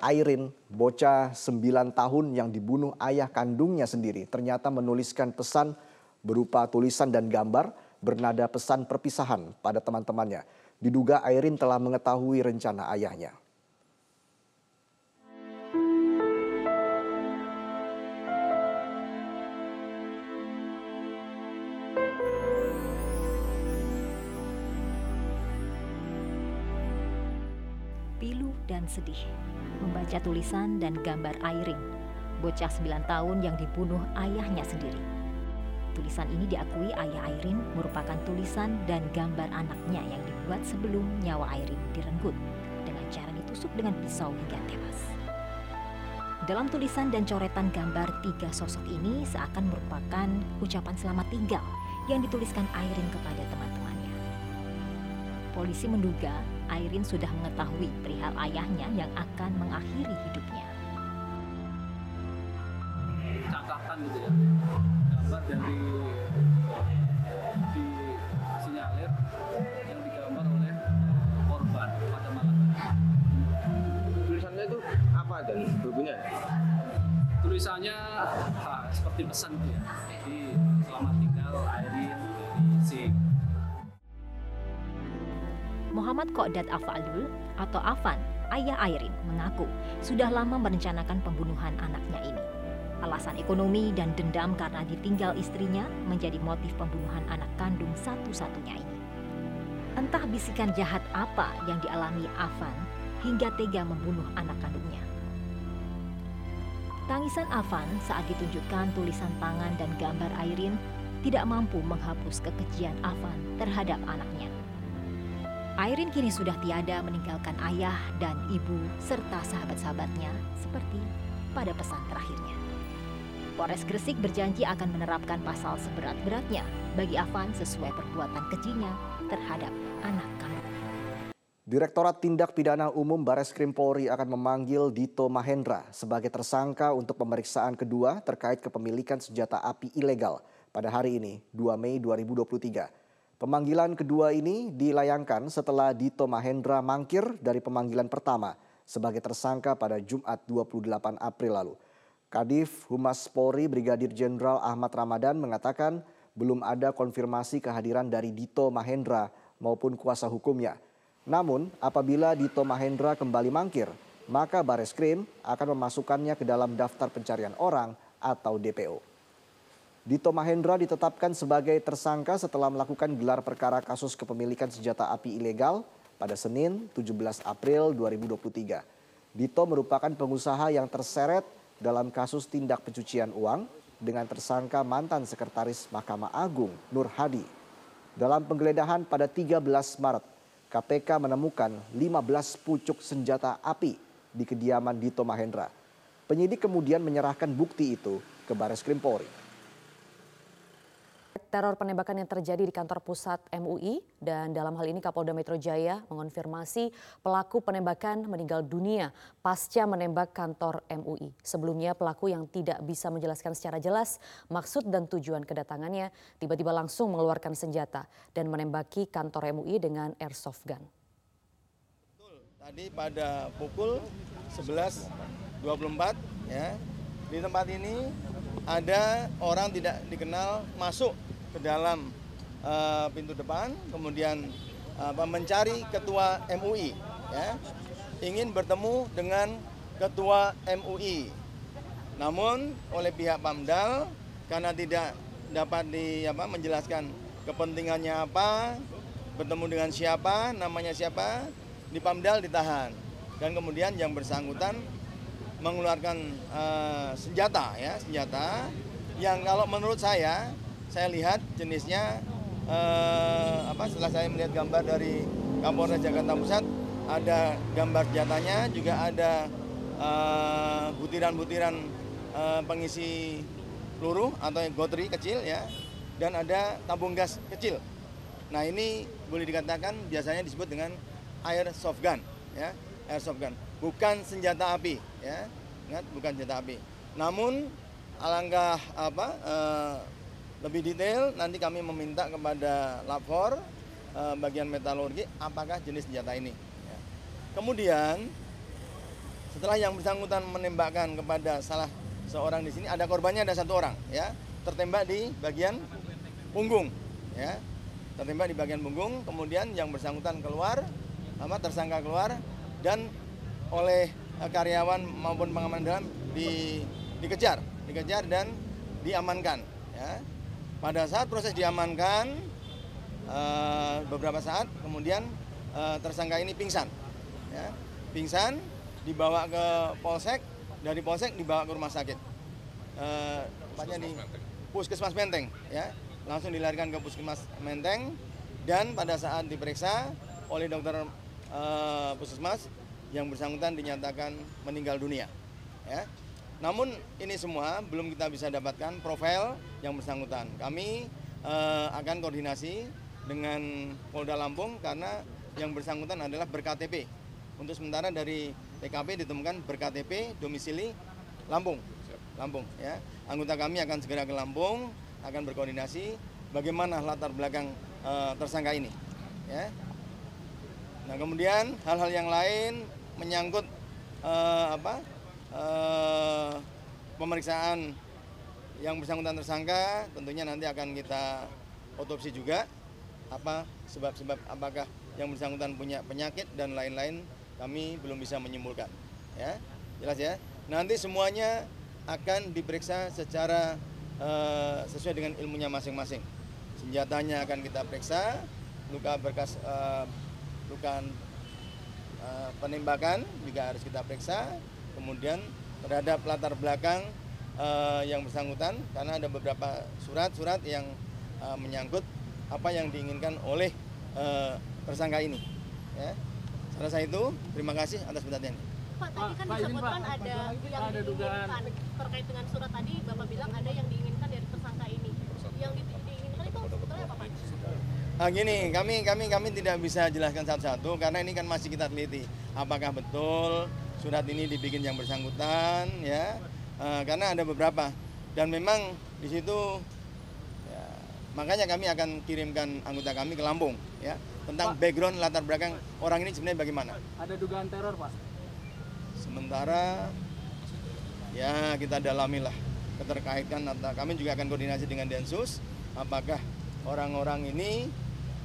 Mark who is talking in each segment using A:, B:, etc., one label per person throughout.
A: Airin, bocah 9 tahun yang dibunuh ayah kandungnya sendiri, ternyata menuliskan pesan berupa tulisan dan gambar bernada pesan perpisahan pada teman-temannya. Diduga Airin telah mengetahui rencana ayahnya.
B: pilu dan sedih. Membaca tulisan dan gambar Airing, bocah 9 tahun yang dibunuh ayahnya sendiri. Tulisan ini diakui ayah Airin merupakan tulisan dan gambar anaknya yang dibuat sebelum nyawa Airin direnggut dengan cara ditusuk dengan pisau hingga tewas. Dalam tulisan dan coretan gambar tiga sosok ini seakan merupakan ucapan selamat tinggal yang dituliskan Airin kepada teman-temannya. Polisi menduga Airin sudah mengetahui perihal ayahnya yang akan mengakhiri hidupnya.
C: Catatan gitu ya, gambar dari di sinyalir yang digambar oleh korban pada malam hari.
D: tulisannya itu apa dan bukunya
C: Tulisannya ha, seperti pesan gitu ya,
B: Muhammad Kodad Afalul atau Afan, ayah Airin, mengaku sudah lama merencanakan pembunuhan anaknya ini. Alasan ekonomi dan dendam karena ditinggal istrinya menjadi motif pembunuhan anak kandung satu-satunya ini. Entah bisikan jahat apa yang dialami Afan hingga tega membunuh anak kandungnya. Tangisan Afan saat ditunjukkan tulisan tangan dan gambar Airin tidak mampu menghapus kekejian Afan terhadap anaknya. Airin kini sudah tiada meninggalkan ayah dan ibu serta sahabat-sahabatnya seperti pada pesan terakhirnya. Polres Gresik berjanji akan menerapkan pasal seberat-beratnya bagi Afan sesuai perbuatan kejinya terhadap anak kandung.
A: Direktorat Tindak Pidana Umum Bares Krim Polri akan memanggil Dito Mahendra sebagai tersangka untuk pemeriksaan kedua terkait kepemilikan senjata api ilegal pada hari ini, 2 Mei 2023. Pemanggilan kedua ini dilayangkan setelah Dito Mahendra mangkir dari pemanggilan pertama sebagai tersangka pada Jumat 28 April lalu. Kadif Humas Polri Brigadir Jenderal Ahmad Ramadan mengatakan belum ada konfirmasi kehadiran dari Dito Mahendra maupun kuasa hukumnya. Namun, apabila Dito Mahendra kembali mangkir, maka Bareskrim akan memasukkannya ke dalam daftar pencarian orang atau DPO. Dito Mahendra ditetapkan sebagai tersangka setelah melakukan gelar perkara kasus kepemilikan senjata api ilegal pada Senin 17 April 2023. Dito merupakan pengusaha yang terseret dalam kasus tindak pencucian uang dengan tersangka mantan sekretaris Mahkamah Agung Nur Hadi. Dalam penggeledahan pada 13 Maret, KPK menemukan 15 pucuk senjata api di kediaman Dito Mahendra. Penyidik kemudian menyerahkan bukti itu ke Baris Krim Polri.
E: Teror penembakan yang terjadi di kantor pusat MUI dan dalam hal ini Kapolda Metro Jaya mengonfirmasi pelaku penembakan meninggal dunia pasca menembak kantor MUI. Sebelumnya pelaku yang tidak bisa menjelaskan secara jelas maksud dan tujuan kedatangannya tiba-tiba langsung mengeluarkan senjata dan menembaki kantor MUI dengan airsoft gun.
F: Tadi pada pukul 11.24 ya di tempat ini ada orang tidak dikenal masuk ke dalam uh, pintu depan, kemudian uh, mencari ketua MUI, ya, ingin bertemu dengan ketua MUI. Namun oleh pihak Pamdal karena tidak dapat di apa menjelaskan kepentingannya apa, bertemu dengan siapa, namanya siapa, di Pamdal ditahan dan kemudian yang bersangkutan mengeluarkan uh, senjata ya senjata yang kalau menurut saya saya lihat jenisnya eh, apa setelah saya melihat gambar dari Kapolres Jakarta Pusat ada gambar senjatanya juga ada eh, butiran-butiran eh, pengisi peluru atau gotri kecil ya dan ada tabung gas kecil. Nah ini boleh dikatakan biasanya disebut dengan airsoft gun ya airsoft gun bukan senjata api ya ingat bukan senjata api. Namun alangkah apa eh, lebih detail nanti kami meminta kepada lapor bagian metalurgi apakah jenis senjata ini. Ya. Kemudian setelah yang bersangkutan menembakkan kepada salah seorang di sini ada korbannya ada satu orang ya tertembak di bagian punggung ya tertembak di bagian punggung kemudian yang bersangkutan keluar sama tersangka keluar dan oleh eh, karyawan maupun pengaman dalam di, dikejar dikejar dan diamankan ya pada saat proses diamankan eh, beberapa saat kemudian eh, tersangka ini pingsan ya. Pingsan dibawa ke polsek dari polsek dibawa ke rumah sakit. Eh, tepatnya di puskesmas Menteng. Ya. Langsung dilarikan ke puskesmas Menteng dan pada saat diperiksa oleh dokter puskesmas yang bersangkutan dinyatakan meninggal dunia ya namun ini semua belum kita bisa dapatkan profil yang bersangkutan kami eh, akan koordinasi dengan Polda Lampung karena yang bersangkutan adalah berKTP untuk sementara dari TKP ditemukan berKTP domisili Lampung. Lampung ya. Anggota kami akan segera ke Lampung, akan berkoordinasi bagaimana latar belakang eh, tersangka ini. Ya. Nah, kemudian hal-hal yang lain menyangkut eh, apa? Eh, pemeriksaan yang bersangkutan tersangka tentunya nanti akan kita otopsi juga. Apa sebab-sebab apakah yang bersangkutan punya penyakit dan lain-lain kami belum bisa menyimpulkan ya. Jelas ya? Nanti semuanya akan diperiksa secara eh, sesuai dengan ilmunya masing-masing. Senjatanya akan kita periksa luka berkas eh, luka eh, penembakan juga harus kita periksa kemudian terhadap latar belakang eh, yang bersangkutan karena ada beberapa surat-surat yang eh, menyangkut apa yang diinginkan oleh eh, tersangka ini ya rasa itu terima kasih atas perhatiannya
G: Pak, tadi kan
C: Pak,
G: disebutkan
C: Pak.
G: ada
C: Ada
G: yang
C: dugaan.
G: diinginkan terkait dengan surat tadi Bapak bilang ada yang diinginkan dari tersangka ini. Yang di- diinginkan itu sebetulnya apa Pak?
F: Nah gini, kami kami kami tidak bisa jelaskan satu-satu karena ini kan masih kita teliti. Apakah betul surat ini dibikin yang bersangkutan ya? Eh, karena ada beberapa dan memang di situ ya, makanya kami akan kirimkan anggota kami ke Lampung ya tentang background latar belakang orang ini sebenarnya bagaimana.
C: Ada dugaan teror, Pak.
F: Sementara ya kita dalami lah keterkaitan antara kami juga akan koordinasi dengan Densus apakah orang-orang ini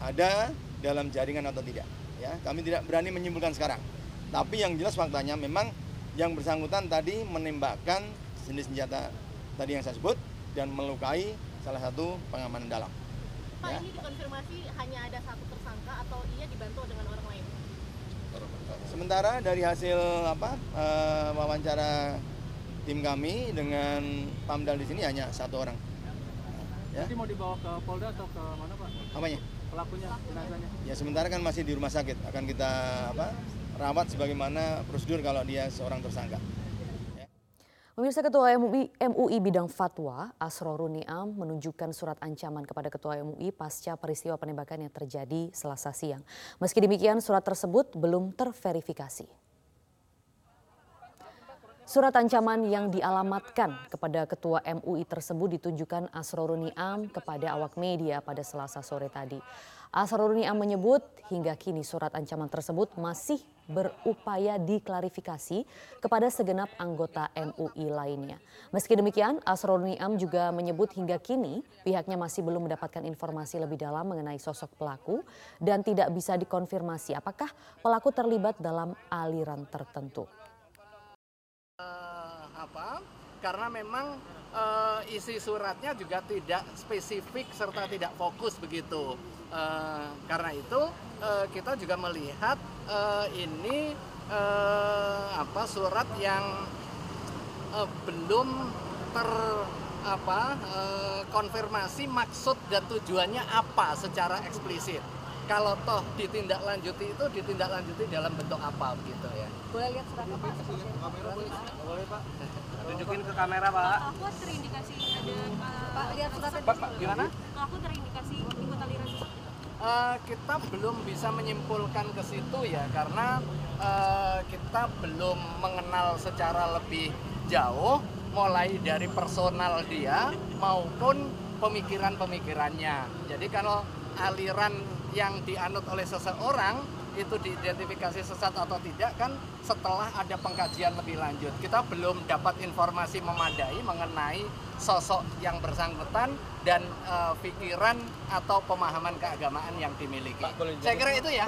F: ada dalam jaringan atau tidak ya kami tidak berani menyimpulkan sekarang tapi yang jelas faktanya memang yang bersangkutan tadi menembakkan jenis senjata tadi yang saya sebut dan melukai salah satu pengamanan dalam
G: Pak
F: Ya.
G: ini dikonfirmasi hanya ada satu tersangka atau ia dibantu dengan orang lain?
F: Sementara dari hasil apa eh, wawancara tim kami dengan Pamdal di sini hanya satu orang. Ya,
C: Nanti mau dibawa ke Polda atau ke mana, Pak?
F: apanya?
C: Pelakunya, jenazahnya.
F: Ya sementara kan masih di rumah sakit akan kita apa rawat sebagaimana prosedur kalau dia seorang tersangka.
E: Pemirsa Ketua MUI, MUI bidang fatwa Asrorun Niam menunjukkan surat ancaman kepada Ketua MUI pasca peristiwa penembakan yang terjadi selasa siang. Meski demikian surat tersebut belum terverifikasi. Surat ancaman yang dialamatkan kepada Ketua MUI tersebut ditunjukkan Asrorun Niam kepada awak media pada selasa sore tadi. Asrorun Niam menyebut hingga kini surat ancaman tersebut masih berupaya diklarifikasi kepada segenap anggota MUI lainnya. Meski demikian, Asrorun Niam juga menyebut hingga kini pihaknya masih belum mendapatkan informasi lebih dalam mengenai sosok pelaku dan tidak bisa dikonfirmasi apakah pelaku terlibat dalam aliran tertentu.
H: Eh, apa karena memang eh, isi suratnya juga tidak spesifik serta tidak fokus begitu. Eh, karena itu eh, kita juga melihat eh, ini eh, apa surat yang eh, belum ter apa eh, konfirmasi maksud dan tujuannya apa secara eksplisit kalau toh ditindaklanjuti itu ditindaklanjuti dalam bentuk apa begitu ya
G: Boleh lihat suratnya Pak?
H: boleh pak tunjukin ke kamera pak
G: Aku terindikasi ada Pak lihat suratnya.
H: Pak, Pak, gimana?
G: Aku terindikasi ikut aliran
H: Eh, kita belum bisa menyimpulkan ke situ ya karena eh, kita belum mengenal secara lebih jauh mulai dari personal dia maupun pemikiran-pemikirannya. Jadi kalau aliran yang dianut oleh seseorang itu diidentifikasi sesat atau tidak kan setelah ada pengkajian lebih lanjut. Kita belum dapat informasi memadai mengenai sosok yang bersangkutan dan uh, pikiran atau pemahaman keagamaan yang dimiliki. Saya kira itu ya.